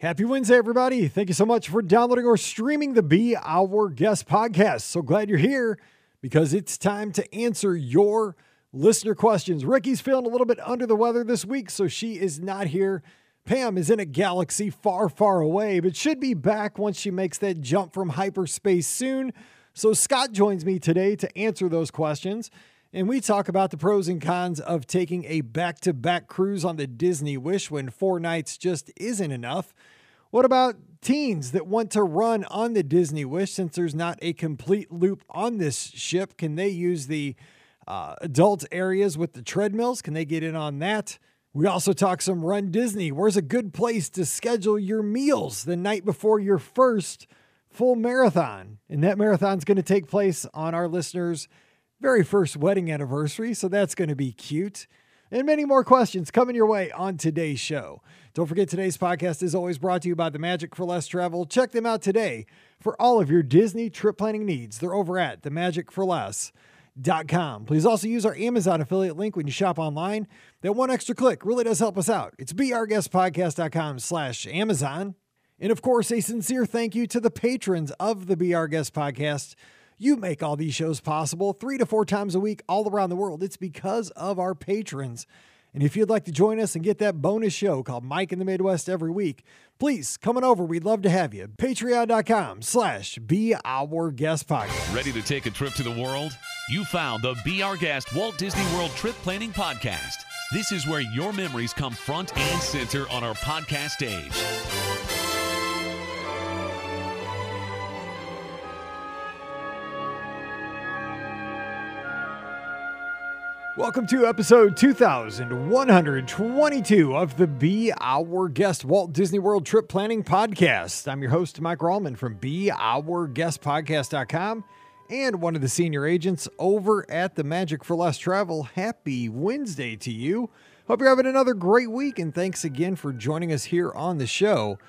Happy Wednesday, everybody. Thank you so much for downloading or streaming the Be Our Guest podcast. So glad you're here because it's time to answer your listener questions. Ricky's feeling a little bit under the weather this week, so she is not here. Pam is in a galaxy far, far away, but should be back once she makes that jump from hyperspace soon. So Scott joins me today to answer those questions. And we talk about the pros and cons of taking a back to back cruise on the Disney Wish when four nights just isn't enough. What about teens that want to run on the Disney Wish since there's not a complete loop on this ship? Can they use the uh, adult areas with the treadmills? Can they get in on that? We also talk some Run Disney. Where's a good place to schedule your meals the night before your first full marathon? And that marathon's going to take place on our listeners' very first wedding anniversary, so that's going to be cute and many more questions coming your way on today's show. Don't forget, today's podcast is always brought to you by the Magic for Less Travel. Check them out today for all of your Disney trip planning needs. They're over at themagicforless.com. Please also use our Amazon affiliate link when you shop online. That one extra click really does help us out. It's beourguestpodcast.com slash Amazon. And of course, a sincere thank you to the patrons of the Our Guest podcast. You make all these shows possible three to four times a week all around the world. It's because of our patrons. And if you'd like to join us and get that bonus show called Mike in the Midwest every week, please come on over. We'd love to have you. Patreon.com slash Be Our Guest Podcast. Ready to take a trip to the world? You found the Be Our Guest Walt Disney World Trip Planning Podcast. This is where your memories come front and center on our podcast stage. Welcome to episode 2122 of the Be Our Guest Walt Disney World Trip Planning Podcast. I'm your host, Mike Rallman from BeOurGuestPodcast.com and one of the senior agents over at the Magic for Less Travel. Happy Wednesday to you. Hope you're having another great week, and thanks again for joining us here on the show.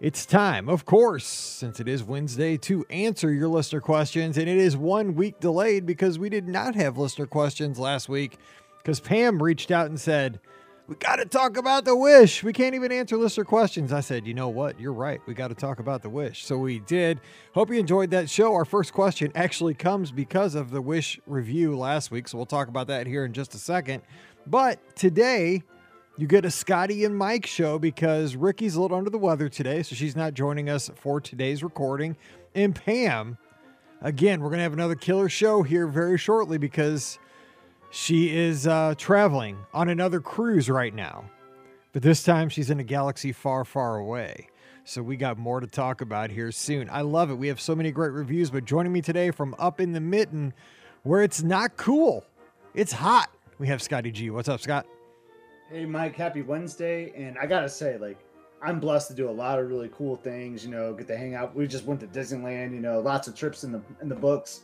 It's time, of course, since it is Wednesday, to answer your listener questions. And it is one week delayed because we did not have listener questions last week because Pam reached out and said, We got to talk about the wish. We can't even answer listener questions. I said, You know what? You're right. We got to talk about the wish. So we did. Hope you enjoyed that show. Our first question actually comes because of the wish review last week. So we'll talk about that here in just a second. But today, you get a Scotty and Mike show because Ricky's a little under the weather today, so she's not joining us for today's recording. And Pam, again, we're going to have another killer show here very shortly because she is uh, traveling on another cruise right now. But this time she's in a galaxy far, far away. So we got more to talk about here soon. I love it. We have so many great reviews, but joining me today from up in the mitten where it's not cool, it's hot. We have Scotty G. What's up, Scott? Hey Mike, happy Wednesday. And I gotta say, like, I'm blessed to do a lot of really cool things, you know, get to hang out. We just went to Disneyland, you know, lots of trips in the in the books.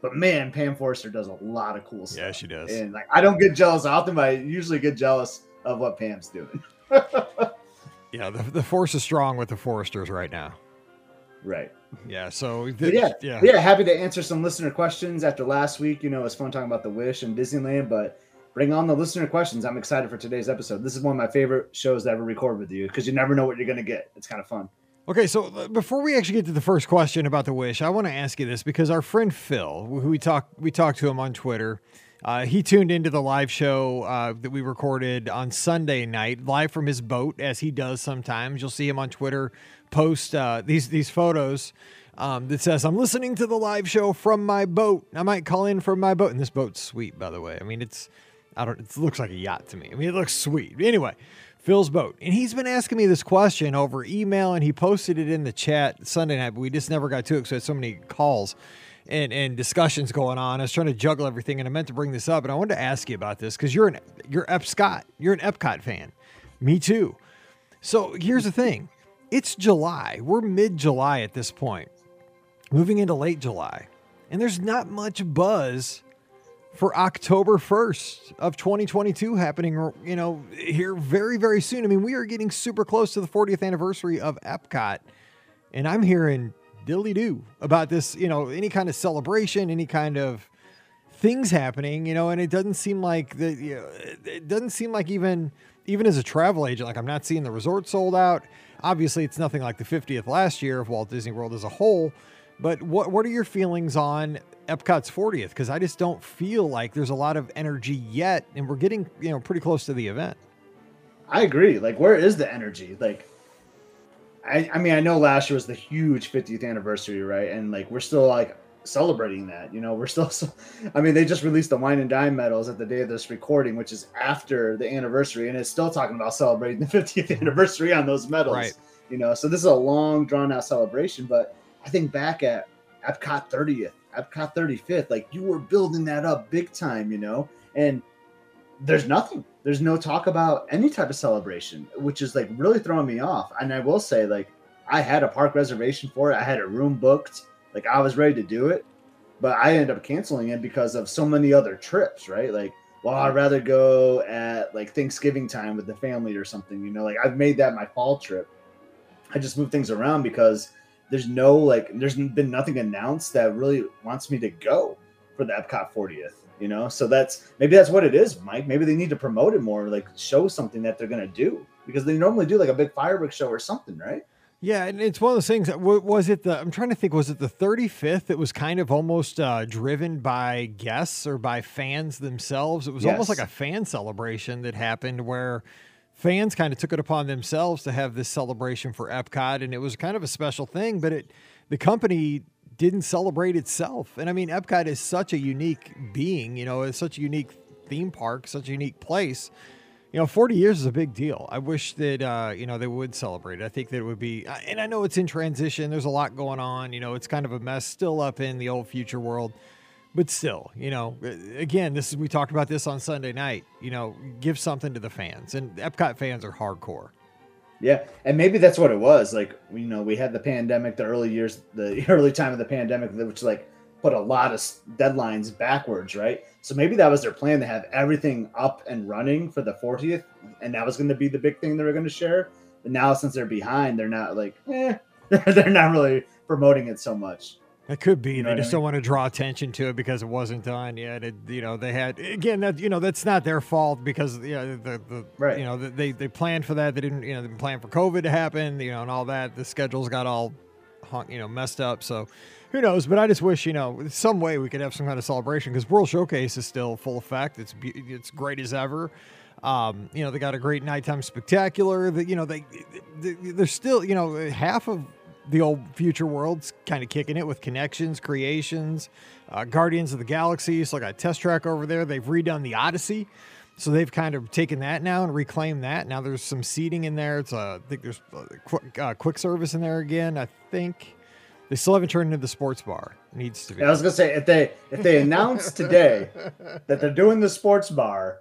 But man, Pam Forster does a lot of cool stuff. Yeah, she does. And like I don't get jealous often, but I usually get jealous of what Pam's doing. yeah, the, the force is strong with the Foresters right now. Right. Yeah. So the, yeah, yeah, yeah. Happy to answer some listener questions after last week. You know, it was fun talking about the Wish and Disneyland, but bring on the listener questions. I'm excited for today's episode. This is one of my favorite shows to ever record with you because you never know what you're going to get. It's kind of fun. Okay, so uh, before we actually get to the first question about the wish, I want to ask you this because our friend Phil, who we talked we talked to him on Twitter, uh, he tuned into the live show uh, that we recorded on Sunday night, live from his boat, as he does sometimes. You'll see him on Twitter post uh, these these photos um, that says, "I'm listening to the live show from my boat. I might call in from my boat." And this boat's sweet, by the way. I mean, it's I don't. It looks like a yacht to me. I mean, it looks sweet. Anyway, Phil's boat, and he's been asking me this question over email, and he posted it in the chat Sunday night, but we just never got to it because we had so many calls and and discussions going on. I was trying to juggle everything, and I meant to bring this up, and I wanted to ask you about this because you're an you're Ep Scott, you're an Epcot fan, me too. So here's the thing: it's July. We're mid July at this point, moving into late July, and there's not much buzz for October 1st of 2022 happening, you know, here very, very soon. I mean, we are getting super close to the 40th anniversary of Epcot, and I'm hearing dilly do about this, you know, any kind of celebration, any kind of things happening, you know, and it doesn't seem like the, you know, it doesn't seem like even, even as a travel agent, like I'm not seeing the resort sold out. Obviously, it's nothing like the 50th last year of Walt Disney World as a whole. But what what are your feelings on Epcot's 40th? Because I just don't feel like there's a lot of energy yet, and we're getting you know pretty close to the event. I agree. Like, where is the energy? Like, I, I mean, I know last year was the huge 50th anniversary, right? And like, we're still like celebrating that. You know, we're still. I mean, they just released the wine and dime medals at the day of this recording, which is after the anniversary, and it's still talking about celebrating the 50th anniversary on those medals. Right. You know, so this is a long, drawn out celebration. But I think back at Epcot 30th, Epcot 35th, like you were building that up big time. You know, and there's nothing. There's no talk about any type of celebration, which is like really throwing me off. And I will say, like, I had a park reservation for it. I had a room booked like I was ready to do it, but I ended up canceling it because of so many other trips, right? Like, well, I'd rather go at like Thanksgiving time with the family or something, you know, like I've made that my fall trip. I just move things around because there's no like there's been nothing announced that really wants me to go for the Epcot 40th, you know? So that's maybe that's what it is, Mike. Maybe they need to promote it more, like show something that they're gonna do because they normally do like a big fireworks show or something, right? Yeah, and it's one of those things. That, was it the? I'm trying to think. Was it the 35th? It was kind of almost uh, driven by guests or by fans themselves. It was yes. almost like a fan celebration that happened where fans kind of took it upon themselves to have this celebration for Epcot, and it was kind of a special thing. But it, the company didn't celebrate itself, and I mean, Epcot is such a unique being. You know, it's such a unique theme park, such a unique place you know, 40 years is a big deal. I wish that, uh, you know, they would celebrate. I think that it would be, uh, and I know it's in transition. There's a lot going on. You know, it's kind of a mess still up in the old future world. But still, you know, again, this is, we talked about this on Sunday night. You know, give something to the fans. And Epcot fans are hardcore. Yeah, and maybe that's what it was. Like, you know, we had the pandemic, the early years, the early time of the pandemic, which like put a lot of deadlines backwards, right? So maybe that was their plan to have everything up and running for the 40th, and that was going to be the big thing they were going to share. But now, since they're behind, they're not like, eh, they're not really promoting it so much. It could be. You know they just I mean? don't want to draw attention to it because it wasn't done yet. It, you know, they had again that you know that's not their fault because you know, the the right. you know they they planned for that. They didn't you know they planned for COVID to happen. You know, and all that. The schedules got all you know messed up. So who knows? But I just wish you know some way we could have some kind of celebration because World Showcase is still full effect. It's it's great as ever. Um, you know they got a great nighttime spectacular. That you know they, they they're still you know half of the old future world's kind of kicking it with connections, creations, uh, Guardians of the Galaxy. So like a test track over there. They've redone the Odyssey. So they've kind of taken that now and reclaimed that. Now there's some seating in there. It's a, I think there's quick, uh, quick service in there again. I think they still haven't turned into the sports bar. It needs to be. I was gonna say if they if they announce today that they're doing the sports bar,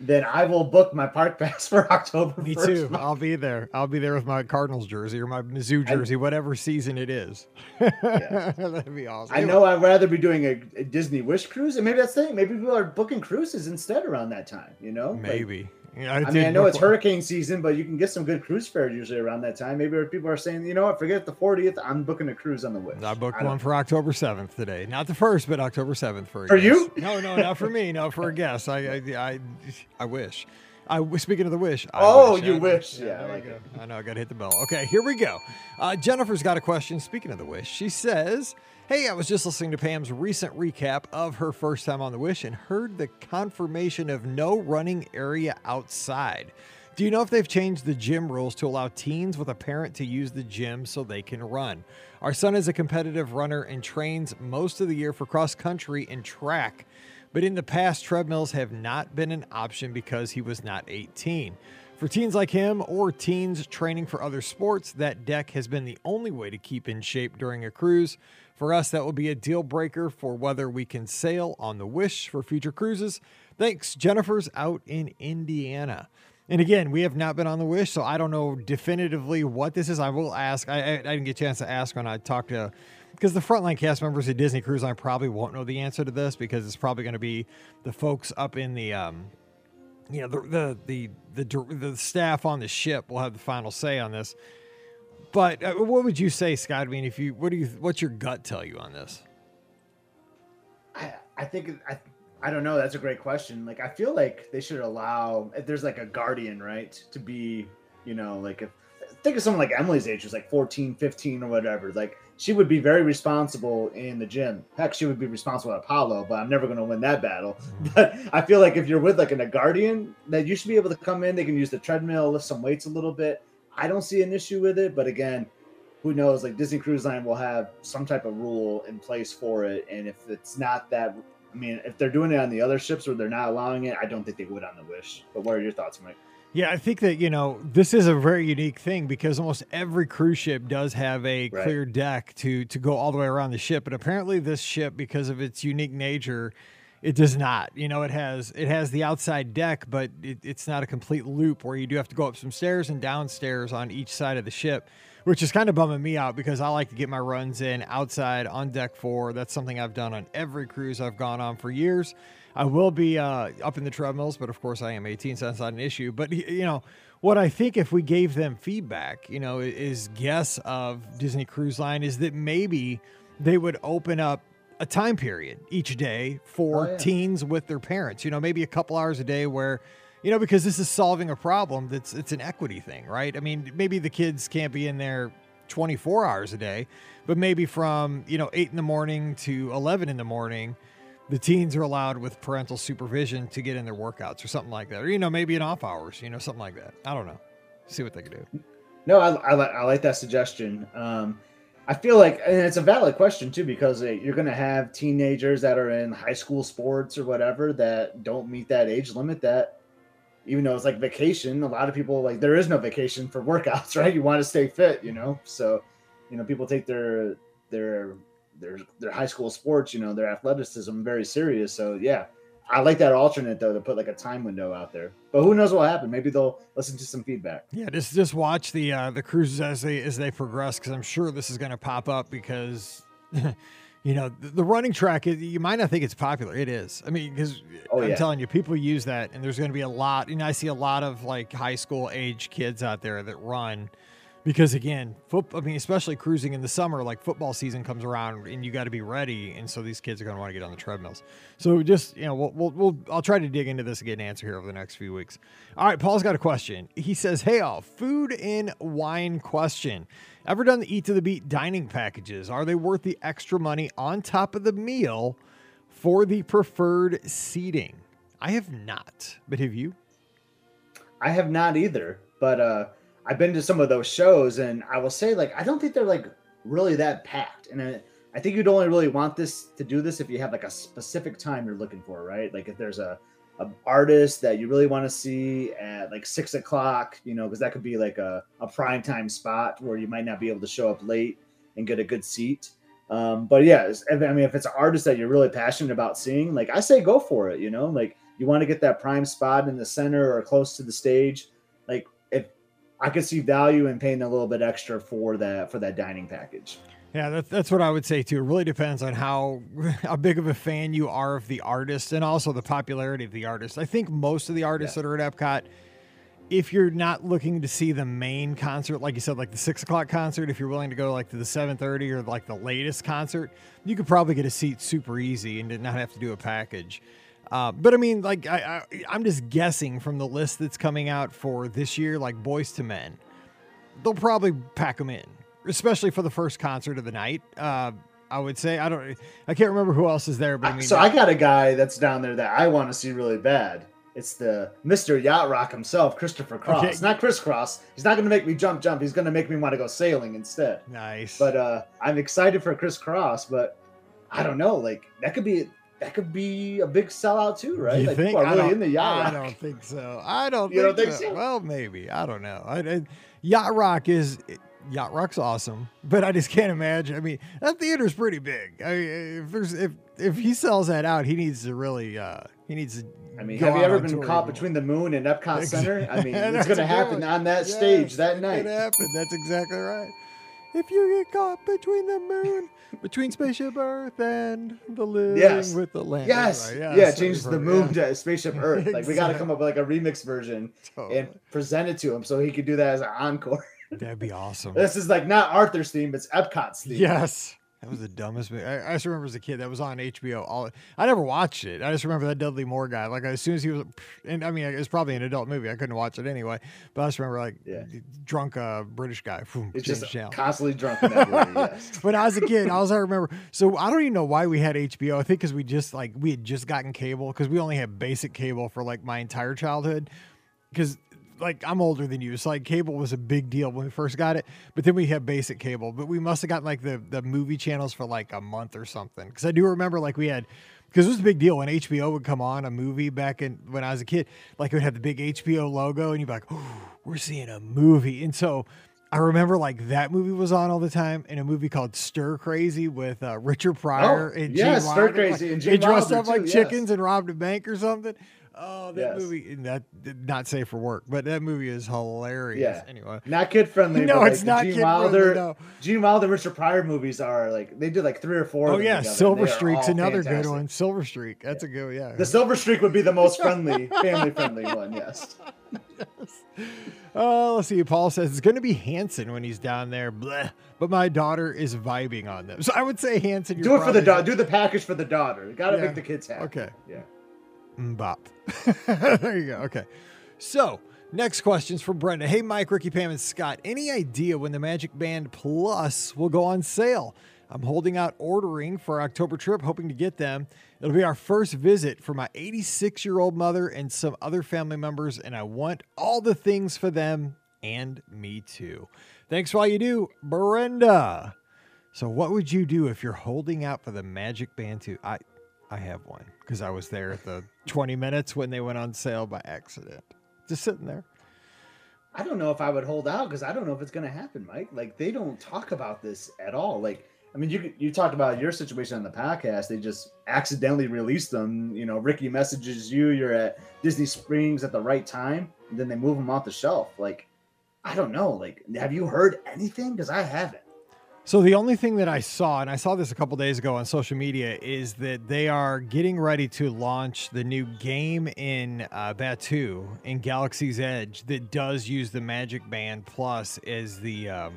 then I will book my park pass for October. Me 1st. too. I'll be there. I'll be there with my Cardinals jersey or my Mizzou jersey, I, whatever season it is. Yeah. That'd be awesome. I know I'd rather be doing a, a, Disney Wish cruise, and maybe that's the thing. Maybe people are booking cruises instead around that time. You know, maybe. Like, yeah, I, I mean, I know it's hurricane season, but you can get some good cruise fares usually around that time. Maybe people are saying, you know what, forget the 40th. I'm booking a cruise on the Wish. I booked I one for October 7th today. Not the first, but October 7th for a for you. No, no, not for me. No, for a guest. I, I, I, I wish. I speaking of the wish. I oh, wish. you I, wish. Yeah, I like I know. I got to hit the bell. Okay, here we go. Uh, Jennifer's got a question. Speaking of the wish, she says. Hey, I was just listening to Pam's recent recap of her first time on the Wish and heard the confirmation of no running area outside. Do you know if they've changed the gym rules to allow teens with a parent to use the gym so they can run? Our son is a competitive runner and trains most of the year for cross country and track, but in the past, treadmills have not been an option because he was not 18. For teens like him or teens training for other sports, that deck has been the only way to keep in shape during a cruise. For us, that will be a deal breaker for whether we can sail on the Wish for future cruises. Thanks, Jennifer's out in Indiana. And again, we have not been on the Wish, so I don't know definitively what this is. I will ask. I, I, I didn't get a chance to ask when I talked to, because the frontline cast members at Disney Cruise Line probably won't know the answer to this because it's probably going to be the folks up in the, um, you know, the, the the the the staff on the ship will have the final say on this. But uh, what would you say, Scott? I mean, if you what do you what's your gut tell you on this? I I think I I don't know. That's a great question. Like I feel like they should allow if there's like a guardian, right, to be you know like if think of someone like Emily's age, who's like 14, 15 or whatever. Like she would be very responsible in the gym. Heck, she would be responsible at Apollo, but I'm never going to win that battle. Mm-hmm. But I feel like if you're with like an, a guardian, that you should be able to come in. They can use the treadmill, lift some weights a little bit. I don't see an issue with it, but again, who knows? Like Disney Cruise Line will have some type of rule in place for it, and if it's not that, I mean, if they're doing it on the other ships or they're not allowing it, I don't think they would on the Wish. But what are your thoughts, Mike? Yeah, I think that, you know, this is a very unique thing because almost every cruise ship does have a Right. clear deck to to go all the way around the ship, but apparently this ship because of its unique nature, it does not. You know, it has it has the outside deck, but it, it's not a complete loop where you do have to go up some stairs and downstairs on each side of the ship, which is kind of bumming me out because I like to get my runs in outside on deck 4. That's something I've done on every cruise I've gone on for years. I will be uh, up in the treadmills, but of course I am 18, so that's not an issue. But you know what I think if we gave them feedback, you know, is guess of Disney Cruise Line is that maybe they would open up a time period each day for Oh, yeah. teens with their parents. You know, maybe a couple hours a day where. You know, because this is solving a problem that's it's an equity thing, right? I mean, maybe the kids can't be in there 24 hours a day, but maybe from, you know, 8 in the morning to 11 in the morning, the teens are allowed with parental supervision to get in their workouts or something like that. Or, you know, maybe in off hours, you know, something like that. I don't know. See what they can do. No, I, I, I like that suggestion. Um, I feel like, and it's a valid question too, because you're going to have teenagers that are in high school sports or whatever that don't meet that age limit. That even though it's like vacation, a lot of people like there is no vacation for workouts, right? You want to stay fit, you know. So, you know, people take their their their their high school sports, you know, their athleticism very serious. So, yeah, I like that alternate though to put like a time window out there. But who knows what will happen? Maybe they'll listen to some feedback. Yeah, just just watch the uh, the cruises as they as they progress because I'm sure this is going to pop up because you know the, the running track is, you might not think it's popular. It is. I mean, because Oh, I'm yeah. telling you, people use that, and there's going to be a lot. You know, I see a lot of like high school age kids out there that run because again, foot. I mean, especially cruising in the summer, like football season comes around, and you got to be ready, and so these kids are going to want to get on the treadmills. So just you know, we'll, we'll, we'll I'll try to dig into this and get an answer here over the next few weeks. All right, Paul's got a question. He says, "Hey all, food and wine question. Ever done the Eat to the Beat dining packages? Are they worth the extra money on top of the meal for the preferred seating?" I have not, but have you? I have not either, but uh, I've been to some of those shows, and I will say, like, I don't think they're like really that packed. And I, I think you'd only really want this to do this if you have like a specific time you're looking for, right? Like if there's a, a artist that you really want to see at like six o'clock, you know, because that could be like a, a prime time spot where you might not be able to show up late and get a good seat. Um, but yeah, I mean, if it's an artist that you're really passionate about seeing, like I say, go for it. You know, like you want to get that prime spot in the center or close to the stage. Like I could see value in paying a little bit extra for that for that dining package. Yeah, that's that's what I would say too. It really depends on how how big of a fan you are of the artist and also the popularity of the artist. I think most of the artists Yeah. that are at Epcot, if you're not looking to see the main concert, like you said, like the six o'clock concert, if you're willing to go like to the seven thirty or like the latest concert, you could probably get a seat super easy and not have to do a package. Uh, but I mean, like I, I, I'm just guessing from the list that's coming out for this year, like Boyz II Men they'll probably pack them in, especially for the first concert of the night. Uh, I would say I don't, I can't remember who else is there, but I mean, so I got a guy that's down there that I want to see really bad. It's the Mr. Yacht Rock himself, Christopher Cross. Okay. Not Kris Kross. He's not going to make me jump, jump. He's going to make me want to go sailing instead. nice. But uh, I'm excited for Chris Cross. But I don't know. Like that could be that could be a big sellout too, right? You like think? people are I really into yacht I rock. don't think so. I don't. You think, don't think so. so? Well, maybe. I don't know. I, I, Yacht Rock is Yacht Rock's awesome, but I just can't imagine. I mean, that theater's pretty big. I mean, if there's if if he sells that out, he needs to really. uh He needs to. I mean, have you ever been caught between the moon and Epcot Center? I mean, it's going to happen on that stage that night. Could happen. That's exactly right. If you get caught between the moon, between spaceship Earth and the living Yes. with the land. Yes. Right, Yeah, yes, change the moon yeah. to Spaceship Earth. Like we got to come up with like a remix version Totally. and present it to him so he could do that as an encore. That'd be awesome. this is like not Arthur's theme, it's Epcot's theme. Yes, That was the dumbest movie. I, I just remember as a kid that was on HBO. All I never watched it. I just remember that Dudley Moore guy. Like as soon as he was, and I mean it was probably an adult movie. I couldn't watch it anyway. But I just remember like Yeah. drunk uh, British guy. Boom, It's just constantly drunk in that. Yes. when I was a kid, all I remember. So I don't even know why we had HBO. I think because we just like we had just gotten cable because we only had basic cable for like my entire childhood. Because like I'm older than you, so like cable was a big deal when we first got it. But then we had basic cable. But we must have gotten like the the movie channels for like a month or something. Because I do remember like we had. Because it was a big deal when HBO would come on a movie back in when I was a kid. Like it would have the big HBO logo, and you'd be like, "Oh, we're seeing a movie." And so I remember like that movie was on all the time, and a movie called Stir Crazy with uh, Richard Pryor Oh, and yeah, Gene Stir. Crazy and They Gene dressed up like too, yes. chickens and robbed a bank or something. Oh, that Yes. movie that not safe for work, but that movie is hilarious. Yeah. Anyway, Not kid friendly. No, it's like, not Gene kid-friendly, Wilder, no. Gene Wilder, Richard Pryor movies are like they did like three or four. oh yeah, Silver Streak's another good one. Silver Streak, that's a good yeah. The Silver Streak would be the most friendly, family friendly one. Yes. Oh, let's see. Paul says it's going to be Hanson when he's down there. Bleh. But my daughter is vibing on them. So I would say Hanson. Do it for the daughter. Do the package for the daughter. Got to Yeah. make the kids happy. Okay. Yeah. MMMBop. there you go. Okay. So, next question's from Brenda. Hey, Mike, Ricky, Pam, and Scott. Any idea when the Magic Band Plus will go on sale? I'm holding out ordering for our October trip, hoping to get them. It'll be our first visit for my 86 year old mother and some other family members, and I want all the things for them and me too. Thanks for all you do, Brenda. So, what would you do if you're holding out for the Magic Band 2? I, I have one because I was there at the 20 minutes when they went on sale by accident. Just sitting there. I don't know if I would hold out because I don't know if it's going to happen, Mike. Like they don't talk about this at all. Like I mean, you you talked about your situation on the podcast. They just accidentally released them. You know, Ricky messages you. You're at Disney Springs at the right time, and then they move them off the shelf. Like I don't know. Like have you heard anything? Because I haven't. So the only thing that I saw, and I saw this a couple days ago on social media, is that they are getting ready to launch the new game in uh, Batuu in Galaxy's Edge that does use the Magic Band Plus as the um,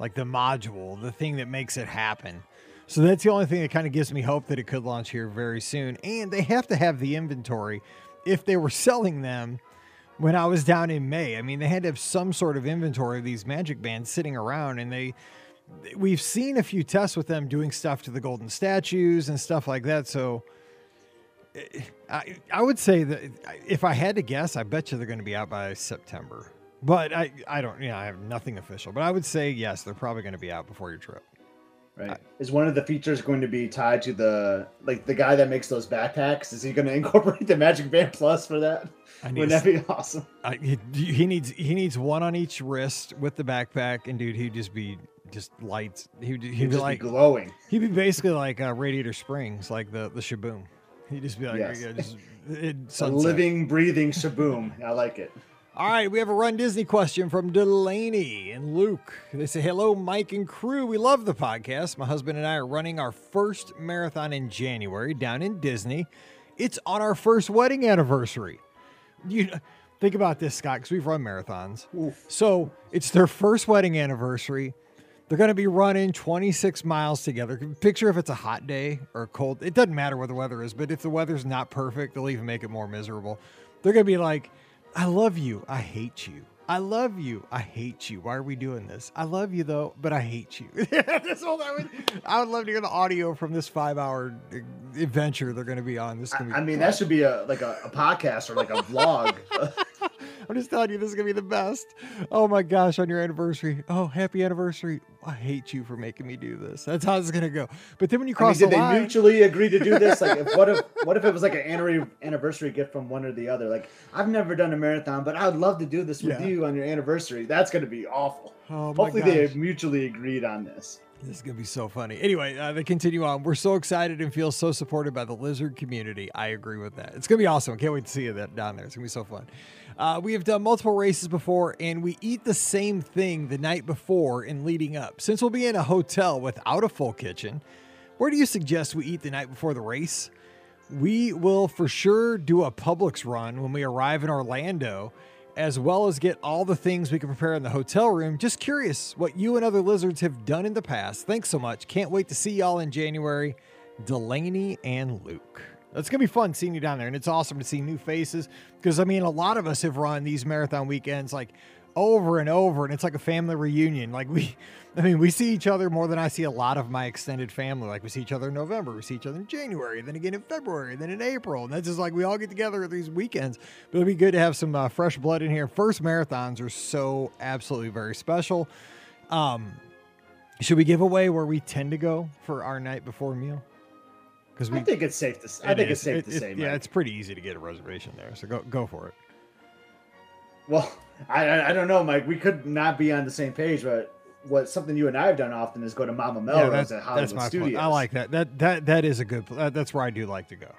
like the module, the thing that makes it happen. So that's the only thing that kind of gives me hope that it could launch here very soon. And they have to have the inventory if they were selling them when I was down in May. I mean, they had to have some sort of inventory of these Magic Bands sitting around, and they we've seen a few tests with them doing stuff to the golden statues and stuff like that. So eh, I, I would say that if I had to guess, I bet you they're going to be out by September. But I, I don't, you know, I have nothing official. But I would say yes, they're probably going to be out before your trip. Right. is one of the features going to be tied to the like the guy that makes those backpacks? Is he going to incorporate the Magic Band Plus for that? I need Wouldn't that be awesome? I, he, he needs he needs one on each wrist with the backpack, and dude, he'd just be just lights. He'd, he'd, He'd be like be glowing. he'd be basically like uh, Radiator Springs, like the the Shaboom. He'd just be like, Yes. yeah, just it, A living, breathing shaboom. I like it. All right, we have a Run Disney question from Delaney and Luke. They say, Hello, Mike and crew. We love the podcast. My husband and I are running our first marathon in January down in Disney. It's on our first wedding anniversary. You think about this, Scott, because we've run marathons. So it's their first wedding anniversary. They're going to be running 26 miles together. Picture if it's a hot day or cold. It doesn't matter what the weather is, but if the weather's not perfect, they'll even make it more miserable. They're going to be like, I love you. I hate you. I love you. I hate you. Why are we doing this? I love you though, but I hate you. That's all I would. I would love to hear the audio from this five-hour uh, adventure they're going to be on. This I, be. I mean, that should be a like a, a podcast or like a vlog. I'm just telling you, this is gonna be the best. Oh my gosh, on your anniversary. Oh, happy anniversary. I hate you for making me do this. That's how it's gonna go. But then when you I mean, cross did the they line, mutually agree to do this? Like, if, what if what if it was like an anniversary anniversary gift from one or the other? Like, I've never done a marathon, but I would love to do this with Yeah. you on your anniversary. That's going to be awful. oh Hopefully, gosh. they mutually agreed on this. This is going to be so funny. Anyway, uh, they continue on. We're so excited and feel so supported by the lizard community. I agree with that. It's going to be awesome. Can't wait to see you that down there. It's going to be so fun. Uh, we have done multiple races before, and we eat the same thing the night before and leading up. Since we'll be in a hotel without a full kitchen, where do you suggest we eat the night before the race? We will for sure do a Publix run when we arrive in Orlando. as well as get all the things we can prepare in the hotel room. Just curious what you and other lizards have done in the past. Thanks so much. Can't wait to see y'all in January. Delaney and Luke. It's going to be fun seeing you down there. And it's awesome to see new faces because, I mean, a lot of us have run these marathon weekends like over and over, and it's like a family reunion. Like, we, I mean, we see each other more than I see a lot of my extended family. Like, we see each other in November, we see each other in January, then again in February, then in April. And that's just like we all get together at these weekends. But it'll be good to have some uh, fresh blood in here. First marathons are so absolutely very special. Um, should we give away where we tend to go for our night before meal? Because I think it's safe to. I think is. it's safe it, to it, say. Yeah, Mike. it's pretty easy to get a reservation there. So go go for it. Well, I I don't know, Mike. We could not be on the same page, but what something you and I have done often is go to Mama Melrose yeah, at Hollywood that's my Studios. Point. I like that. That that that is a good. that's where I do like to go.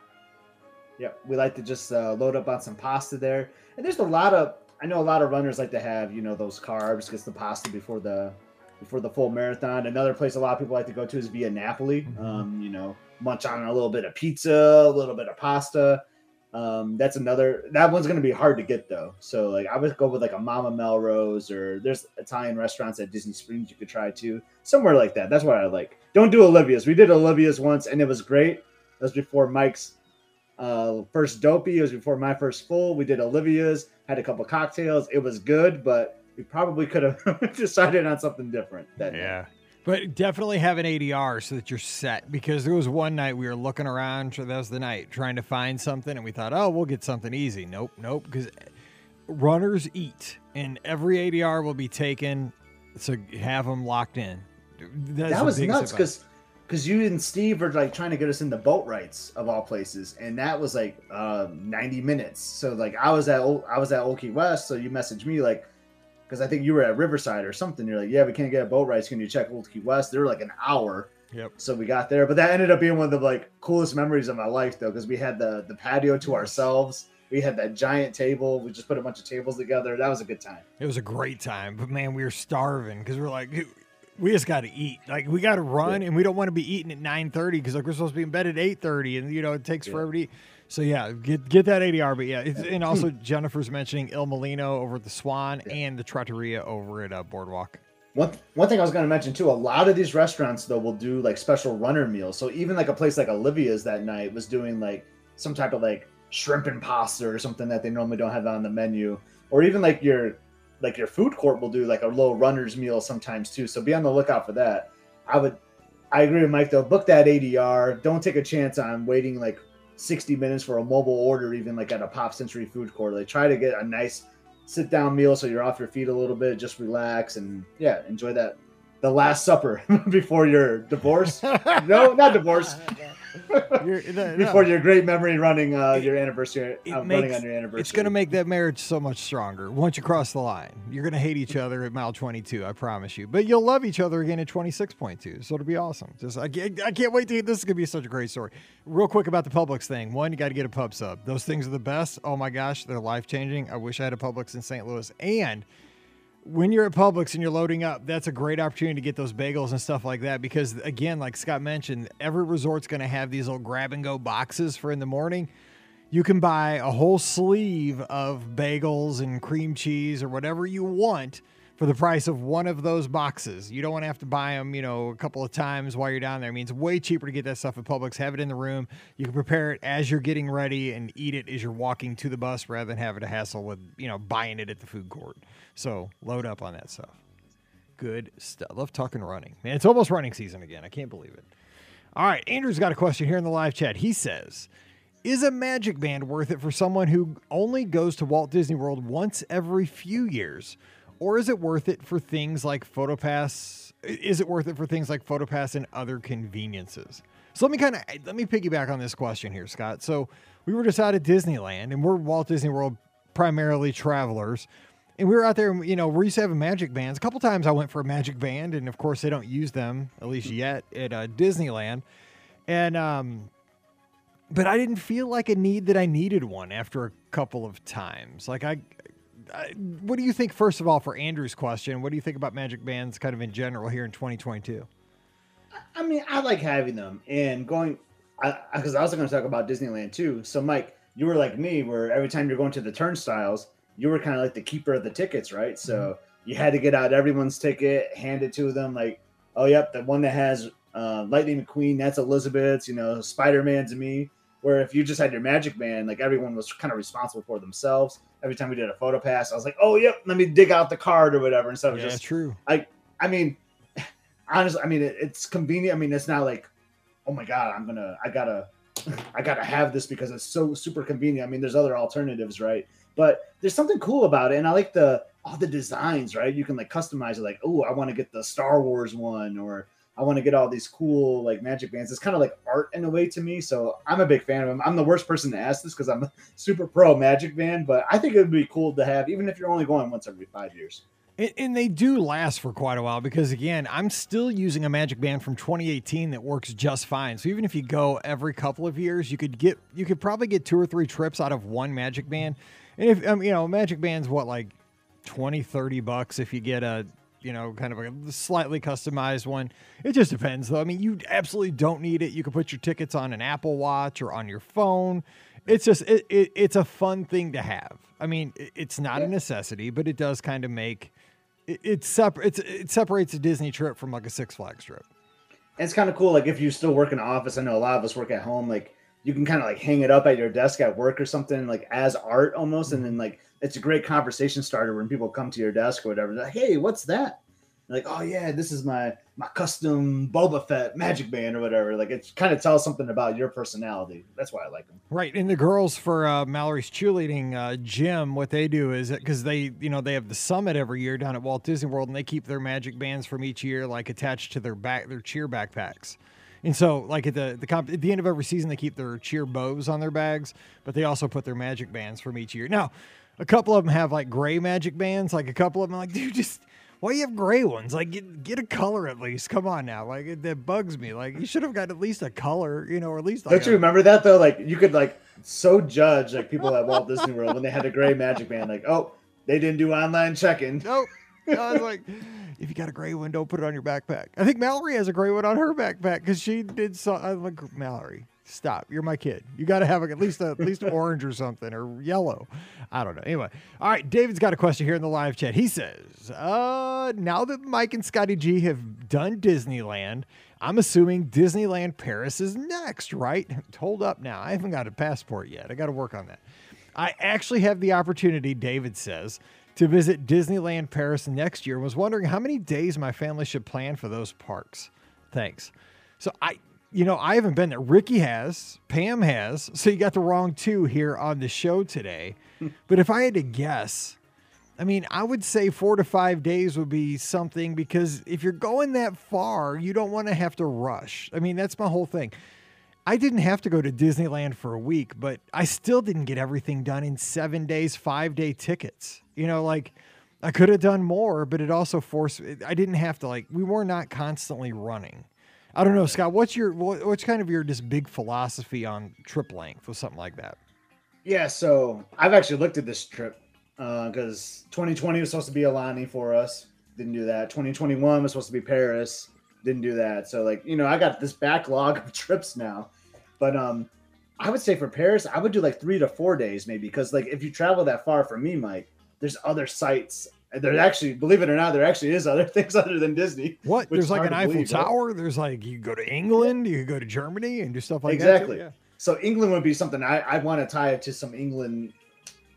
Yeah, we like to just uh, load up on some pasta there, and there's a lot of. I know a lot of runners like to have you know those carbs, gets the pasta before the before the full marathon. Another place a lot of people like to go to is via Napoli. Mm-hmm. Um, you know, munch on a little bit of pizza, a little bit of pasta. Um, that's another. That one's gonna be hard to get though. So like, I would go with like a Mama Melrose, or there's Italian restaurants at Disney Springs you could try too, somewhere like that. That's what I like. Don't do Olivia's. We did Olivia's once, and it was great. That was before Mike's uh, first dopey. It was before my first full. We did Olivia's, had a couple cocktails. It was good, but we probably could have decided on something different. Yeah. But definitely have an ADR so that you're set because there was one night we were looking around, that was the night, trying to find something, and we thought, oh, we'll get something easy. Nope, nope, because runners eat, and every ADR will be taken, so have them locked in. That's that was nuts because because you and Steve were like trying to get us in the Boatwrights of all places, and that was like uh, 90 minutes. So like I was at I was at Old West, so you messaged me like because I think you were at Riverside or something. You're like, yeah, we can't get a Boatwrights. Can you check Old Key West? They were like an hour. Yep. So we got there, but that ended up being one of the like coolest memories of my life though, because we had the the patio to ourselves. We had that giant table. We just put a bunch of tables together. That was a good time. It was a great time, but man, we were starving because we are like, we just got to eat. Like we got to run, yeah. and we don't want to be eating at nine thirty because like we're supposed to be in bed at eight thirty, and you know it takes yeah. forever to eat. So yeah, get get that ADR. But yeah, and also Jennifer's mentioning Il Mulino over at the Swan and the Trattoria over at uh, Boardwalk. One, one thing I was going to mention too, a lot of these restaurants though will do like special runner meals. So even like a place like Olivia's that night was doing like some type of like shrimp and pasta or something that they normally don't have on the menu, or even like your like your food court will do like a little runner's meal sometimes too. So be on the lookout for that. I would, I agree with Mike though. Book that ADR. Don't take a chance on waiting like 60 minutes for a mobile order, even like at a Pop Century food court. Like try to get a nice sit down meal so you're off your feet a little bit, just relax and yeah, enjoy that the last supper before your divorce. no, not divorce. Oh, the, before no. your great memory running uh, it, your anniversary uh, makes, running on your anniversary. It's going to make that marriage so much stronger once you cross the line. You're going to hate each other at mile 22, I promise you. But you'll love each other again at 26.2. So it'll be awesome. Just I, I can't wait to this is going to be such a great story. Real quick about the Publix thing. One, you got to get a pub sub. Those things are the best. Oh my gosh, they're life changing. I wish I had a Publix in St. Louis and when you're at Publix and you're loading up, that's a great opportunity to get those bagels and stuff like that. Because again, like Scott mentioned, every resort's going to have these little grab and go boxes for in the morning. You can buy a whole sleeve of bagels and cream cheese or whatever you want for the price of one of those boxes. You don't want to have to buy them, you know, a couple of times while you're down there. I mean, it's way cheaper to get that stuff at Publix. Have it in the room. You can prepare it as you're getting ready and eat it as you're walking to the bus rather than having to hassle with, you know, buying it at the food court. So load up on that stuff. Good stuff. Love talking running. Man, it's almost running season again. I can't believe it. All right, Andrew's got a question here in the live chat. He says, is a magic band worth it for someone who only goes to Walt Disney World once every few years? Or is it worth it for things like PhotoPass? Is it worth it for things like PhotoPass and other conveniences? So let me kind of let me piggyback on this question here, Scott. So we were just out at Disneyland, and we're Walt Disney World primarily travelers. And we were out there, you know, we used to have magic bands. A couple times I went for a magic band, and of course they don't use them at least yet at uh, Disneyland. And um, but I didn't feel like a need that I needed one after a couple of times. Like I, what do you think, first of all, for Andrew's question? What do you think about Magic Bands kind of in general here in 2022? I mean, I like having them and going, because I, I, was going to talk about Disneyland too. So, Mike, you were like me, where every time you're going to the turnstiles, you were kind of like the keeper of the tickets, right? So you had to get out everyone's ticket, hand it to them, like, oh, yep, the one that has uh, Lightning McQueen, that's Elizabeth's, you know, Spider Man's me. Where if you just had your Magic Band, like everyone was kind of responsible for themselves. Every time we did a photo pass, I was like, oh, yep, let me dig out the card or whatever instead of Yeah, just true. Like I mean, honestly, I mean, it, it's convenient. I mean, it's not like, oh my god, I'm gonna, I gotta, I gotta have this because it's so super convenient. I mean, there's other alternatives, right? But there's something cool about it, and I like the all the designs, right? You can like customize it, like, oh, I want to get the Star Wars one, or I want to get all these cool like magic bands. It's kind of like art in a way to me. So I'm a big fan of them. I'm the worst person to ask this because I'm super pro magic band, but I think it would be cool to have, even if you're only going once every five years. And, and they do last for quite a while because, again, I'm still using a Magic Band from 2018 that works just fine. So even if you go every couple of years, you could get you could probably get two or three trips out of one Magic Band. And if um, you know, Magic Band's what like 20, 30 bucks if you get a you know, kind of a slightly customized one. It just depends, though. I mean, you absolutely don't need it. You can put your tickets on an Apple Watch or on your phone. It's just it, it it's a fun thing to have. I mean, it, it's not a necessity, but it does kind of make it, it's separate. It separates a Disney trip from like a Six Flags trip. And it's kind of cool. Like if you still work in an office, I know a lot of us work at home. Like you can kind of like hang it up at your desk at work or something, like as art almost. And then like it's a great conversation starter when people come to your desk or whatever. Like, hey, what's that? Like, oh yeah, this is my my custom Boba Fett magic band or whatever. Like it kind of tells something about your personality. That's why I like them. Right, and the girls for uh, Mallory's cheerleading uh, gym, what they do is because they, you know, they have the summit every year down at Walt Disney World, and they keep their magic bands from each year like attached to their back, their cheer backpacks. And so, like at the the comp- at the end of every season, they keep their cheer bows on their bags, but they also put their magic bands from each year. Now, a couple of them have like gray magic bands. Like a couple of them, like dude, just why do you have gray ones? Like get, get a color at least. Come on now, like it, that bugs me. Like you should have got at least a color, you know, or at least. Like Don't you a- remember that though? Like you could like so judge like people at Walt Disney World when they had a gray magic band. Like oh, they didn't do online check-in. Nope. I was like, if you got a gray one, don't put it on your backpack. I think Mallory has a gray one on her backpack because she did so. I'm like, Mallory, stop. You're my kid. You got to have at least a, at least orange or something or yellow. I don't know. Anyway, all right. David's got a question here in the live chat. He says, uh, now that Mike and Scotty G have done Disneyland, I'm assuming Disneyland Paris is next, right? Hold up now. I haven't got a passport yet. I got to work on that. I actually have the opportunity, David says, to visit Disneyland Paris next year was wondering how many days my family should plan for those parks. Thanks. So I you know, I haven't been there. Ricky has, Pam has. So you got the wrong two here on the show today. but if I had to guess, I mean, I would say 4 to 5 days would be something because if you're going that far, you don't want to have to rush. I mean, that's my whole thing. I didn't have to go to Disneyland for a week, but I still didn't get everything done in seven days, five day tickets. You know, like I could have done more, but it also forced, I didn't have to, like, we were not constantly running. I don't know, Scott, what's your, what's kind of your just big philosophy on trip length or something like that? Yeah, so I've actually looked at this trip because 2020 was supposed to be Aulani for us. Didn't do that. 2021 was supposed to be Paris. Didn't do that. So like, you know, I got this backlog of trips now. But um I would say for Paris, I would do like three to four days maybe. Cause like if you travel that far for me, Mike, there's other sites. There actually, believe it or not, there actually is other things other than Disney. What? There's like an Eiffel believe, right? Tower. There's like, you go to England, you go to Germany and do stuff like Exactly. that. too? Yeah. So England would be something I, I want to tie it to some England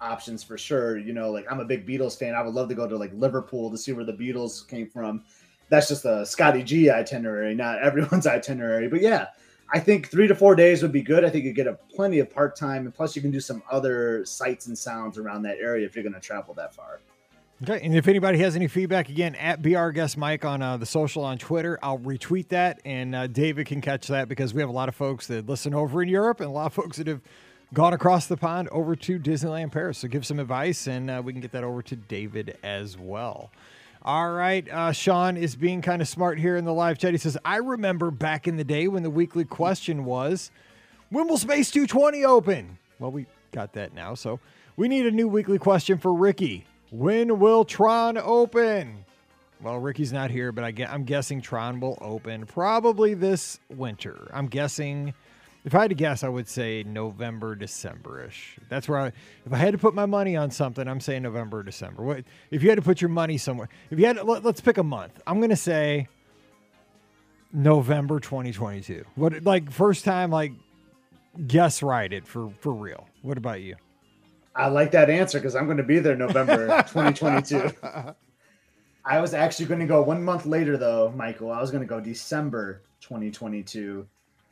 options for sure. You know, like I'm a big Beatles fan. I would love to go to like Liverpool to see where the Beatles came from. That's just a Scotty G itinerary, not everyone's itinerary. But yeah, I think three to four days would be good. I think you get a plenty of part time, and plus you can do some other sights and sounds around that area if you're going to travel that far. Okay, and if anybody has any feedback, again, at BR Guest Mike on uh, the social on Twitter, I'll retweet that, and uh, David can catch that because we have a lot of folks that listen over in Europe and a lot of folks that have gone across the pond over to Disneyland Paris. So give some advice, and uh, we can get that over to David as well. All right, uh, Sean is being kind of smart here in the live chat. He says, "I remember back in the day when the weekly question was." When will Space 220 open? Well, we got that now. So we need a new weekly question for Ricky. When will Tron open? Well, Ricky's not here, but I get, I'm guessing Tron will open probably this winter. I'm guessing If I had to guess, I would say November, December ish. That's where I, if I had to put my money on something, I'm saying November, December. What if you had to put your money somewhere? If you had, to, let, us pick a month. I'm gonna say November 2022. What like first time like guess right it for for real. What about you? I like that answer because I'm going to be there November 2022. I was actually going to go one month later though, Michael. I was going to go December 2022.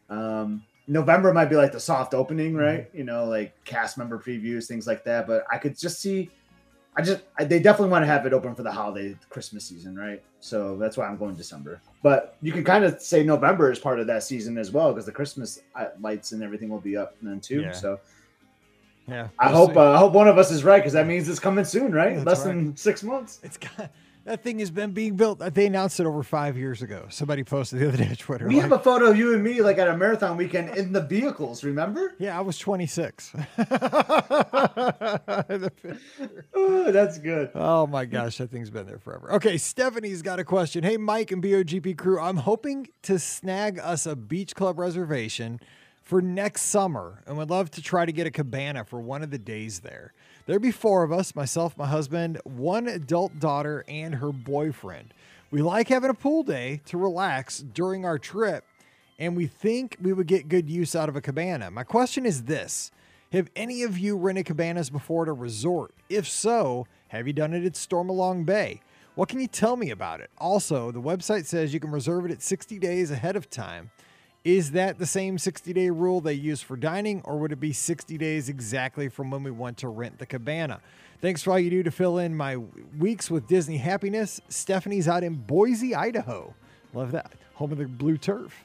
Um, November might be like the soft opening, mm-hmm. right? You know, like cast member previews, things like that. But I could just see, I just I, they definitely want to have it open for the holiday Christmas season, right? So that's why I'm going December. But you can kind of say November is part of that season as well because the Christmas uh, lights and everything will be up then too. Yeah. So yeah, we'll I hope uh, I hope one of us is right because that means it's coming soon, right? Less right. than six months. It's got that thing has been being built. They announced it over five years ago. Somebody posted the other day on Twitter. We like, have a photo of you and me like at a marathon weekend in the vehicles. Remember? Yeah, I was 26. oh, that's good. Oh my gosh, that thing's been there forever. Okay, Stephanie's got a question. Hey, Mike and BOGP crew, I'm hoping to snag us a beach club reservation for next summer and would love to try to get a cabana for one of the days there. There'd be four of us myself, my husband, one adult daughter, and her boyfriend. We like having a pool day to relax during our trip, and we think we would get good use out of a cabana. My question is this Have any of you rented cabanas before at a resort? If so, have you done it at Stormalong Bay? What can you tell me about it? Also, the website says you can reserve it at 60 days ahead of time. Is that the same 60 day rule they use for dining, or would it be 60 days exactly from when we want to rent the cabana? Thanks for all you do to fill in my weeks with Disney happiness. Stephanie's out in Boise, Idaho. Love that. Home of the blue turf.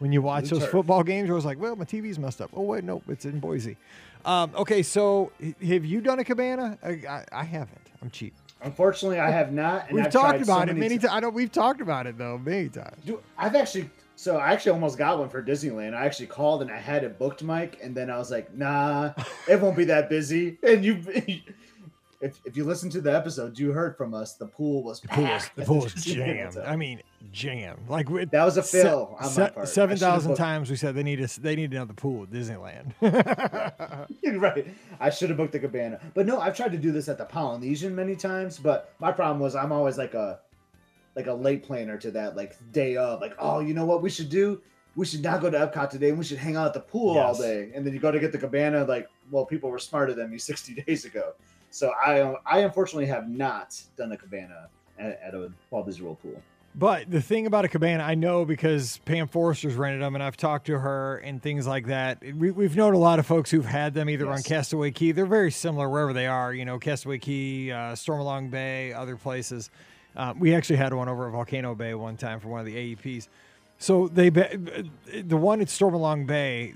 When you watch blue those turf. football games, I was like, well, my TV's messed up. Oh, wait, no, it's in Boise. Um, okay, so have you done a cabana? I, I, I haven't. I'm cheap. Unfortunately, I have not. we've I've talked about so it many times. I know we've talked about it though many times. Dude, I've actually so I actually almost got one for Disneyland. I actually called and I had it booked, Mike, and then I was like, "Nah, it won't be that busy." And you, if, if you listen to the episode, you heard from us. The pool was the pool was, the pool was jammed. I mean, jammed. Like that was a fill. Se- se- seven thousand times we said they need a they need another pool at Disneyland. right. I should have booked the cabana, but no, I've tried to do this at the Polynesian many times. But my problem was I'm always like a like a late planner to that, like day of, like, oh, you know what we should do? We should not go to Epcot today and we should hang out at the pool yes. all day. And then you go to get the cabana, like, well, people were smarter than me 60 days ago. So I I unfortunately have not done a cabana at, at a Walt Disney World pool. But the thing about a cabana, I know because Pam Forrester's rented them, and I've talked to her and things like that. We, have known a lot of folks who've had them either yes. on Castaway Cay. They're very similar wherever they are. You know, Castaway Cay, uh, Stormalong Bay, other places. Uh, we actually had one over at Volcano Bay one time for one of the AEPs. So they the one at Stormalong Bay.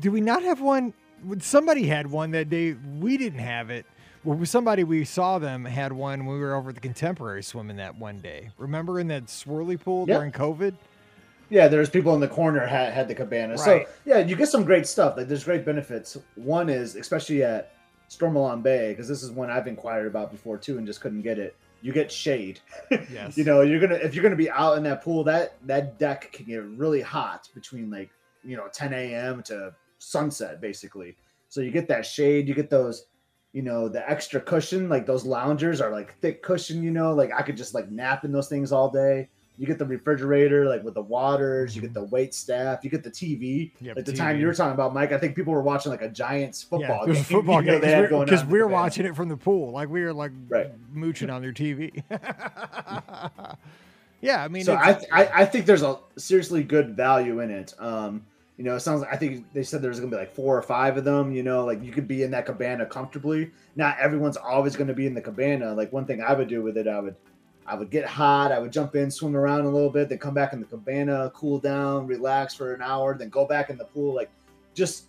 Do we not have one? Somebody had one that day. We didn't have it. Well, somebody we saw them had one when we were over at the Contemporary swimming that one day. Remember in that swirly pool yep. during COVID? Yeah, there's people in the corner had, had the cabana. Right. So yeah, you get some great stuff. Like there's great benefits. One is especially at Stormalong Bay because this is one I've inquired about before too and just couldn't get it you get shade. Yes. you know, you're gonna if you're gonna be out in that pool, that that deck can get really hot between like you know 10 a.m. to sunset, basically. So you get that shade, you get those, you know, the extra cushion. Like those loungers are like thick cushion. You know, like I could just like nap in those things all day. You get the refrigerator, like with the waters. You get the wait staff. You get the TV. Yep, At the TV. time you were talking about, Mike, I think people were watching like a Giants football yeah, game. football game because we're watching it from the pool, like we were like right. mooching on their TV. yeah, I mean, so I, I, I think there's a seriously good value in it. Um, you know, it sounds like I think they said there's gonna be like four or five of them. You know, like you could be in that cabana comfortably. Not everyone's always gonna be in the cabana. Like one thing I would do with it, I would I would get hot. I would jump in, swim around a little bit, then come back in the cabana, cool down, relax for an hour, then go back in the pool. Like, just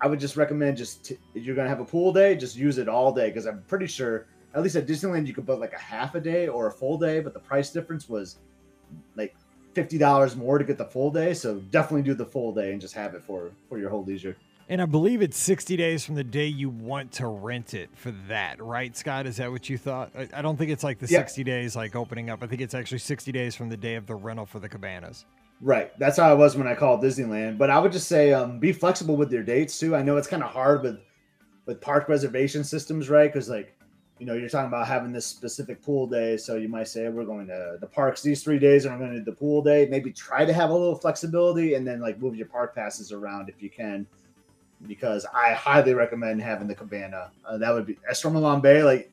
I would just recommend just t- if you're gonna have a pool day, just use it all day because I'm pretty sure at least at Disneyland you could book like a half a day or a full day, but the price difference was like fifty dollars more to get the full day. So definitely do the full day and just have it for for your whole leisure. And I believe it's 60 days from the day you want to rent it for that, right, Scott? Is that what you thought? I, I don't think it's like the 60 days like opening up. I think it's actually 60 days from the day of the rental for the cabanas. Right. That's how I was when I called Disneyland. But I would just say um, be flexible with your dates too. I know it's kind of hard with with park reservation systems, right? Because like, you know, you're talking about having this specific pool day. So you might say we're going to the parks these three days and we're going to do the pool day. Maybe try to have a little flexibility and then like move your park passes around if you can. Because I highly recommend having the cabana. Uh, that would be Bay. Like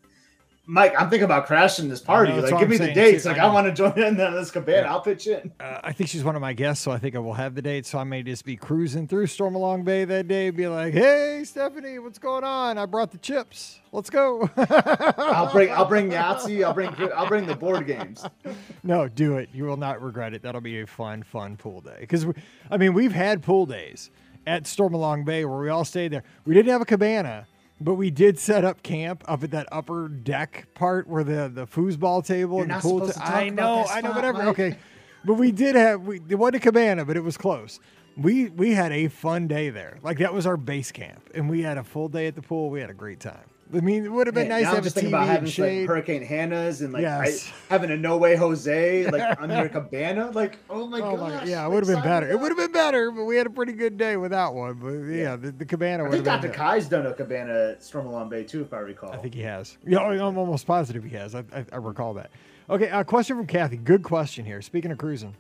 Mike, I'm thinking about crashing this party. know, like, give me the dates. too. Like, I I, want to join in on this cabana. Yeah. I'll pitch in. Uh, I think she's one of my guests, so I think I will have the date. So I may just be cruising through Stormalong Bay that day, and be like, "Hey, Stephanie, what's going on? I brought the chips. Let's go." I'll bring, I'll bring Yahtzee. I'll bring, I'll bring the board games. No, do it. You will not regret it. That'll be a fun, fun pool day. Because, I mean, we've had pool days at Stormalong Bay where we all stayed there. We didn't have a cabana, but we did set up camp up at that upper deck part where the the foosball table You're and the pool. talk I know, I know, whatever. Mike. Okay, but we did have. We it wasn't a cabana, but it was close. We we had a fun day there. Like that was our base camp, and we had a full day at the pool. We had a great time. I mean, it would have been Man, nice to have a just TV thinking about having like. Hurricane Hanna's and like Yes. I, having a No Way Jose like under a cabana. Like, oh my Oh gosh. my, yeah, it would have been better. It would have been better, but we had a pretty good day without one. But yeah, the, the cabana I think. Dr. Kai's done a cabana at Stormalong Bay too, if I recall. I think he has. Yeah, oh, I'm almost positive he has. I, I, I recall that. Okay, a question from Kathy. Good question here. Speaking of cruising,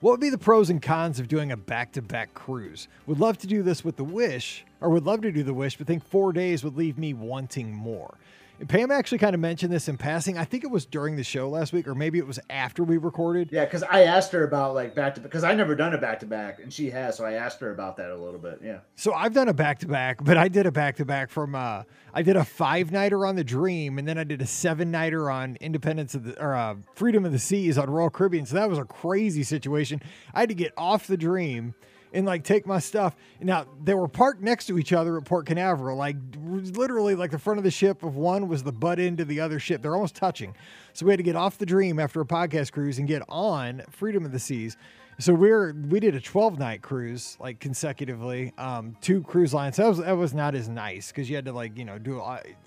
what would be the pros and cons of doing a back-to-back cruise? Would love to do this with the Wish, or would love to do the Wish, but think four days would leave me wanting more. And Pam actually kind of mentioned this in passing. I think it was during the show last week, or maybe it was after we recorded. Yeah, because I asked her about like back to because I never done a back to back and she has, so I asked her about that a little bit. Yeah. So I've done a back to back, but I did a back to back from uh I did a five nighter on the Dream, and then I did a seven nighter on Independence of the or uh, Freedom of the Seas on Royal Caribbean. So that was a crazy situation. I had to get off the Dream and like take my stuff. Now they were parked next to each other at Port Canaveral, like literally like the front of the ship of one was the butt end of the other ship. They're almost touching. So we had to get off the Dream after a podcast cruise and get on Freedom of the Seas. So we're we did a 12 night cruise like consecutively, um, two cruise lines. That was that was not as nice because you had to like you know do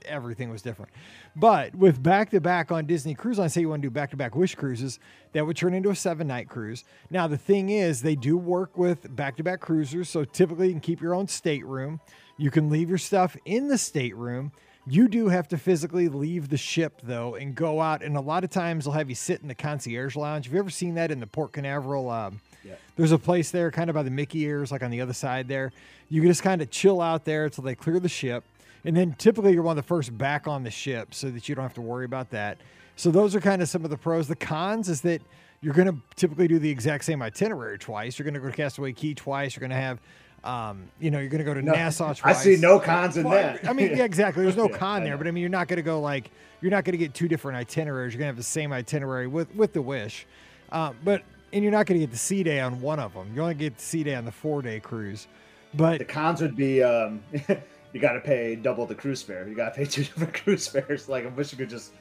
everything was different. But with back to back on Disney Cruise Line, say you want to do back to back Wish cruises, that would turn into a seven night cruise. Now the thing is, they do work with back to back cruisers, so typically you can keep your own stateroom. You can leave your stuff in the stateroom. You do have to physically leave the ship though and go out, and a lot of times they'll have you sit in the concierge lounge. Have you ever seen that in the Port Canaveral? Um, Yeah. There's a place there, kind of by the Mickey ears, like on the other side there. You can just kind of chill out there until they clear the ship, and then typically you're one of the first back on the ship, so that you don't have to worry about that. So those are kind of some of the pros. The cons is that you're going to typically do the exact same itinerary twice. You're going to go to Castaway Cay twice. You're going to have, um, you know, you're going to go to No, Nassau I see no cons in Well, that. I mean, yeah, exactly. There's no Yeah, con there, but I mean, you're not going to go like you're not going to get two different itineraries. You're going to have the same itinerary with with the Wish, uh, but and you're not going to get the sea day on one of them. You only get the sea day on the four day cruise. But The cons would be um, you got to pay double the cruise fare. You got to pay two different cruise fares. Like I wish you could just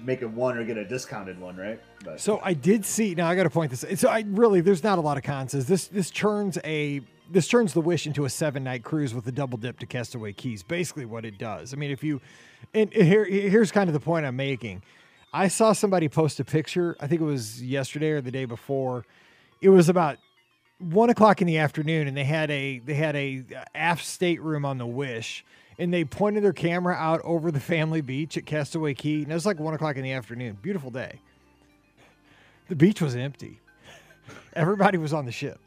make it one or get a discounted one, right? But So I did see. Now I got to point this. So I really, there's not a lot of cons. This this turns a this turns the Wish into a seven night cruise with a double dip to Castaway Cays. Basically, what it does. I mean, if you and here here's kind of the point I'm making. I saw somebody post a picture. I think it was yesterday or the day before. It was about one o'clock in the afternoon, and they had a they had a uh, aft stateroom on the Wish, and they pointed their camera out over the family beach at Castaway Cay, and it was like one o'clock in the afternoon. Beautiful day. The beach was empty. Everybody was on the ship.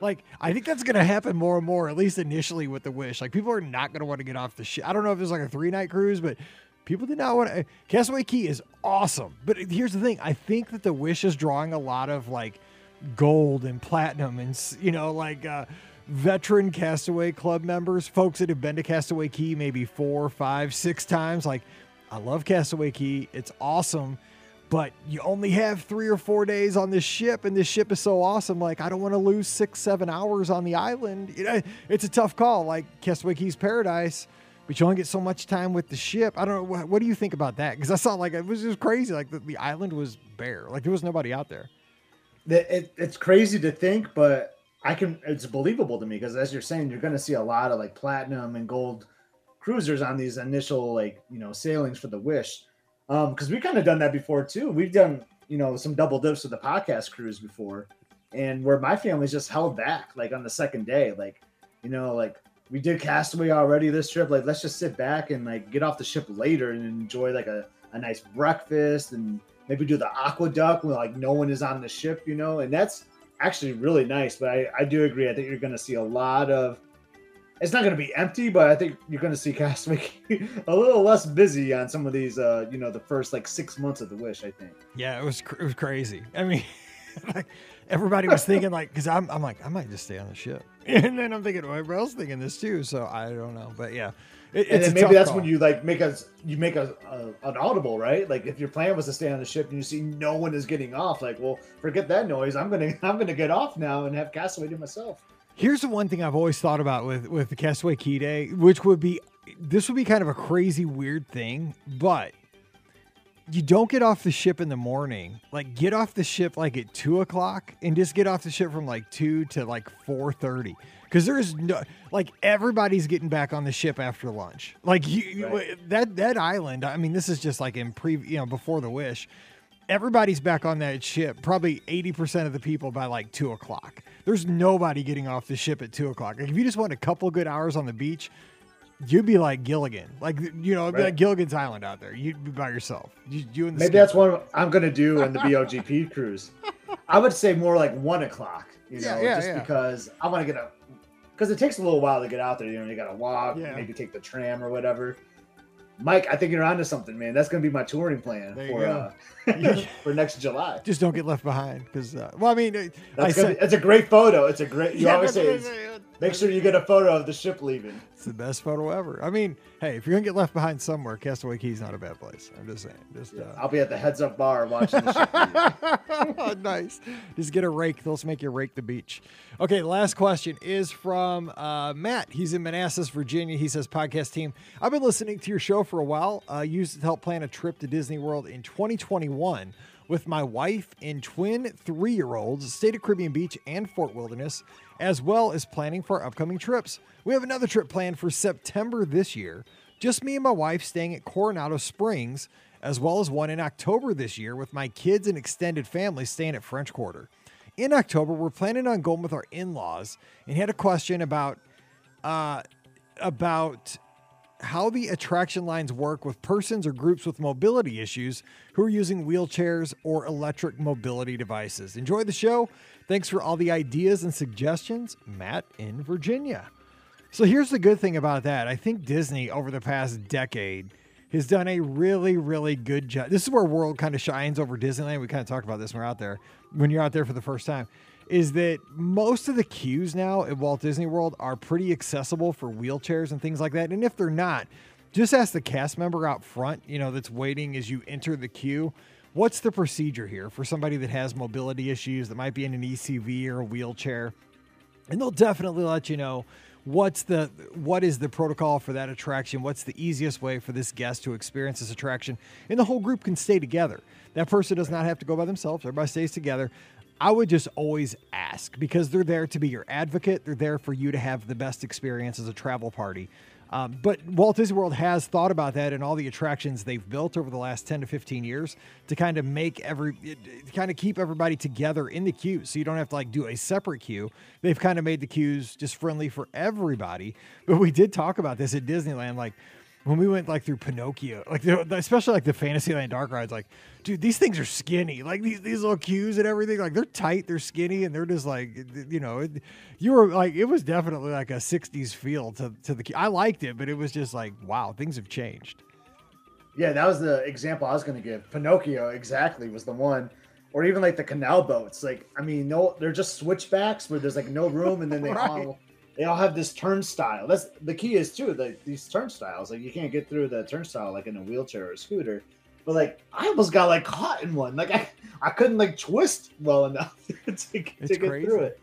Like, I think that's to happen more and more, at least initially with the Wish. Like, people are not to want to get off the ship. I don't know if it's like a three night cruise, but people did not want to. Castaway Cay is awesome. But here's the thing I think that the Wish is drawing a lot of like gold and platinum and, you know, like, uh, Veteran Castaway Club members, folks that have been to Castaway Cay maybe four, five, six times. Like, I love Castaway Cay. It's awesome but you only have three or four days on this ship and this ship is so awesome like i don't want to lose six seven hours on the island you know it's a tough call like castaway cays paradise but you only get so much time with the ship i don't know what, what do you think about that because i saw like it was just crazy like the, the island was bare like there was nobody out there it, it's crazy to think, but I can. It's believable to me because as you're saying, you're going to see a lot of like platinum and gold cruisers on these initial like you know sailings for the Wish. Um, because we kind of done that before too. We've done you know some double dips with the podcast cruise before. and where my family's just held back, like on the second day, like you know, like we did Castaway already this trip. Like let's just sit back and like get off the ship later and enjoy like a, a nice breakfast and maybe do the AquaDuck when like no one is on the ship, you know, and that's actually really nice. But I, I do agree. I think you're going to see a lot of. It's not going to be empty, but I think you're going to see Castaway a little less busy on some of these. Uh, you know, the first like six months of the Wish. I think. Yeah, it was it was crazy. I mean, like everybody was thinking like, because I'm I'm like I might just stay on the ship, and then I'm thinking, well, everybody else thinking this too. So I don't know, but yeah. It, and then maybe that's call. when you like make a you make a, a, an audible, right? Like if your plan was to stay on the ship and you see no one is getting off, like, well, forget that noise. I'm gonna I'm gonna get off now and have Castaway to myself. Here's the one thing I've always thought about with with the Castaway Cay Day, which would be this would be kind of a crazy weird thing, but you don't get off the ship in the morning. Like get off the ship like at two o'clock and just get off the ship from like two to like four thirty because there's no like everybody's getting back on the ship after lunch. Like you, right. that that island. I mean, this is just like in pre, you know, before the wish. Everybody's back on that ship. Probably eighty percent of the people by like two o'clock. There's nobody getting off the ship at two o'clock. Like if you just want a couple good hours on the beach, you'd be like Gilligan, like you know, right. like Gilligan's Island out there. You'd be by yourself. You, you Maybe that's what I'm gonna do in the BOGP cruise. I would say more like one o'clock. You know, yeah, yeah, just yeah. because I want to get a because it takes a little while to get out there. You know, you got to walk, yeah. maybe take the tram or whatever. Mike, I think you're onto something, man. That's going to be my touring plan for uh, for next July. Just don't get left behind, because uh, well, I mean, that's, I said, be, it's a great photo. It's a great. You yeah, always say, make sure you get a photo of the ship leaving. It's the best photo ever. I mean, hey, if you're gonna get left behind somewhere, Castaway Cay's not a bad place. I'm just saying. Just yeah, uh, I'll be at the heads up bar watching the ship. nice. Just get a rake. They'll make you rake the beach. Okay, last question is from uh, Matt. He's in Manassas, Virginia. He says, "Podcast team, I've been listening to your show for a while. Uh, used it to help plan a trip to Disney World in 2021." with my wife and twin three year olds, stayed at Caribbean Beach and Fort Wilderness, as well as planning for upcoming trips. We have another trip planned for September this year. Just me and my wife staying at Coronado Springs, as well as one in October this year with my kids and extended family staying at French Quarter. In October, we're planning on going with our in laws and had a question about uh, about how the attraction lines work with persons or groups with mobility issues who are using wheelchairs or electric mobility devices. Enjoy the show. Thanks for all the ideas and suggestions, Matt in Virginia. So here's the good thing about that. I think Disney over the past decade has done a really, really good job. This is where World kind of shines over Disneyland. We kind of talked about this when we're out there, when you're out there for the first time is that most of the queues now at Walt Disney World are pretty accessible for wheelchairs and things like that. And if they're not, just ask the cast member out front, you know, that's waiting as you enter the queue. What's the procedure here for somebody that has mobility issues that might be in an ECV or a wheelchair? And they'll definitely let you know what's the what is the protocol for that attraction what's the easiest way for this guest to experience this attraction and the whole group can stay together that person does not have to go by themselves everybody stays together I would just always ask because they're there to be your advocate. They're there for you to have the best experience as a travel party. Um, but Walt Disney World has thought about that and all the attractions they've built over the last 10 to 15 years to kind of make every, kind of keep everybody together in the queue. So you don't have to like do a separate queue. They've kind of made the queues just friendly for everybody. But we did talk about this at Disneyland. Like, when we went like through Pinocchio, like especially like the Fantasyland dark rides, like, dude, these things are skinny. Like these these little queues and everything, like they're tight, they're skinny, and they're just like, you know, it, you were like, it was definitely like a '60s feel to to the. I liked it, but it was just like, wow, things have changed. Yeah, that was the example I was going to give. Pinocchio exactly was the one, or even like the canal boats. Like, I mean, no, they're just switchbacks where there's like no room, and then they right. They all have this turnstile. That's the key is too. Like these turnstiles, like you can't get through the turnstile like in a wheelchair or a scooter. But like I almost got like caught in one. Like I, I couldn't like twist well enough to, to get through it.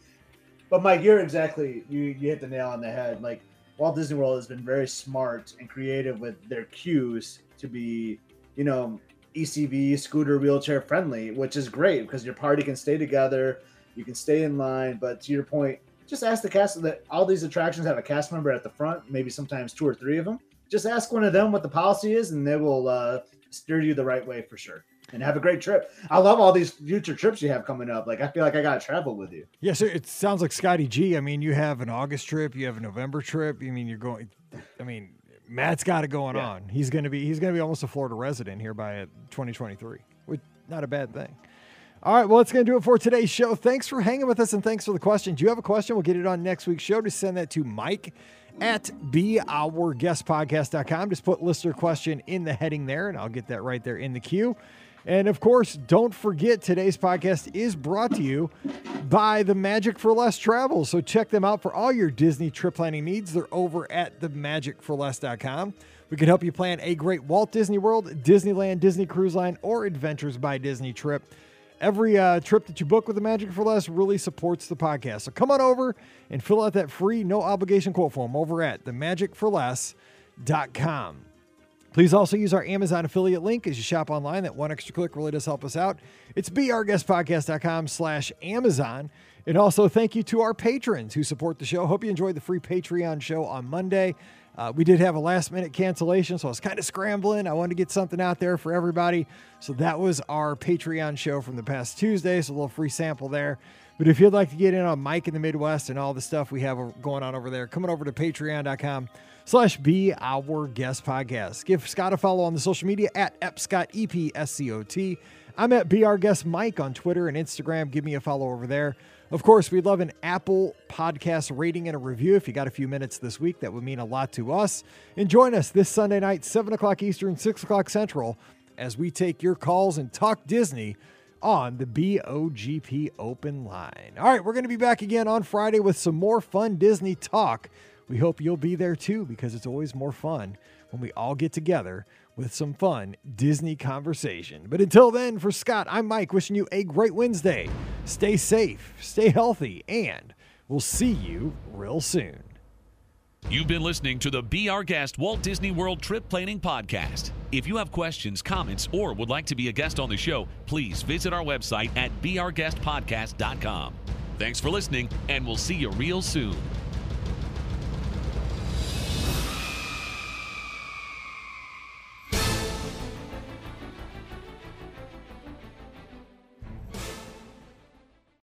But Mike, you're exactly you you hit the nail on the head. Like Walt Disney World has been very smart and creative with their queues to be, you know, ECV scooter wheelchair friendly, which is great because your party can stay together, you can stay in line. But to your point, just ask the cast that all these attractions have a cast member at the front, maybe sometimes two or three of them. Just ask one of them what the policy is, and they will uh, steer you the right way for sure. and have a great trip. I love all these future trips you have coming up. Like I feel like I got to travel with you. Yeah, so it sounds like Scotty G. I mean, you have an August trip, you have a November trip. I mean, you're going. I mean, Matt's got it going yeah. on. He's going to be he's to be almost a Florida resident here by 2023, which not a bad thing. All right, well, that's going to do it for today's show. Thanks for hanging with us and thanks for the question. Do you have a question, we'll get it on next week's show. To send that to Mike at beourguestpodcast.com. Just put listener question in the heading there, and I'll get that right there in the queue. And of course, don't forget today's podcast is brought to you by the Magic for Less Travel. So check them out for all your Disney trip planning needs. They're over at themagicforless.com. We can help you plan a great Walt Disney World, Disneyland, Disney Cruise Line, or Adventures by Disney trip every uh, trip that you book with the Magic for Less really supports the podcast. So come on over and fill out that free, no obligation quote form over at themagicforless.com. Please also use our Amazon affiliate link as you shop online. That one extra click really does help us out. It's beourguestpodcast.com slash Amazon. And also thank you to our patrons who support the show. Hope you enjoyed the free Patreon show on Monday. Uh, we did have a last minute cancellation, so I was kind of scrambling. I wanted to get something out there for everybody. So that was our Patreon show from the past Tuesday. So a little free sample there. But if you'd like to get in on Mike in the Midwest and all the stuff we have going on over there, coming over to patreon.com slash be our guest podcast. Give Scott a follow on the social media at epscott, E-P-S-C-O-T. I'm at Our Guest Mike on Twitter and Instagram. Give me a follow over there. Of course, we'd love an Apple podcast rating and a review. If you got a few minutes this week, that would mean a lot to us. And join us this Sunday night, 7 o'clock Eastern, 6 o'clock Central, as we take your calls and talk Disney on the BOGP open line. All right, we're going to be back again on Friday with some more fun Disney talk. We hope you'll be there too because it's always more fun when we all get together with some fun Disney conversation. But until then, for Scott, I'm Mike, wishing you a great Wednesday. Stay safe, stay healthy, and we'll see you real soon. You've been listening to the Be Our Guest Walt Disney World Trip Planning Podcast. If you have questions, comments, or would like to be a guest on the show, please visit our website at beourguestpodcast.com. Thanks for listening, and we'll see you real soon.